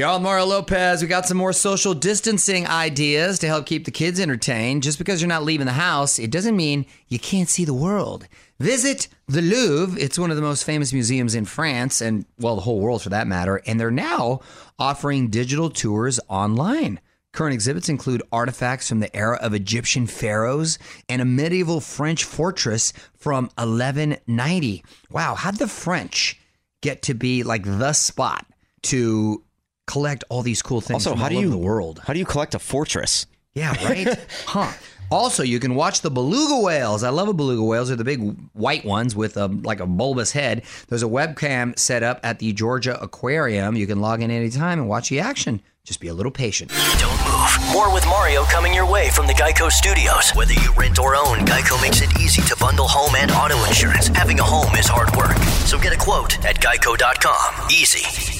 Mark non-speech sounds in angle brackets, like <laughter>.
Y'all, Mario Lopez. We got some more social distancing ideas to help keep the kids entertained. Just because you're not leaving the house, it doesn't mean you can't see the world. Visit the Louvre. It's one of the most famous museums in France and, well, the whole world for that matter. And they're now offering digital tours online. Current exhibits include artifacts from the era of Egyptian pharaohs and a medieval French fortress from 1190. Wow, how'd the French get to be like the spot to collect all these cool things Also, from how all do over you the world? How do you collect a fortress? Yeah, <laughs> right? huh. Also, you can watch the beluga whales. I love a beluga whales. They're the big white ones with a, like a bulbous head. There's a webcam set up at the Georgia Aquarium. You can log in anytime and watch the action. Just be a little patient. Don't move. More with Mario coming your way from the Geico Studios. Whether you rent or own, Geico makes it easy to bundle home and auto insurance. Having a home is hard work. So get a quote at geico.com. Easy.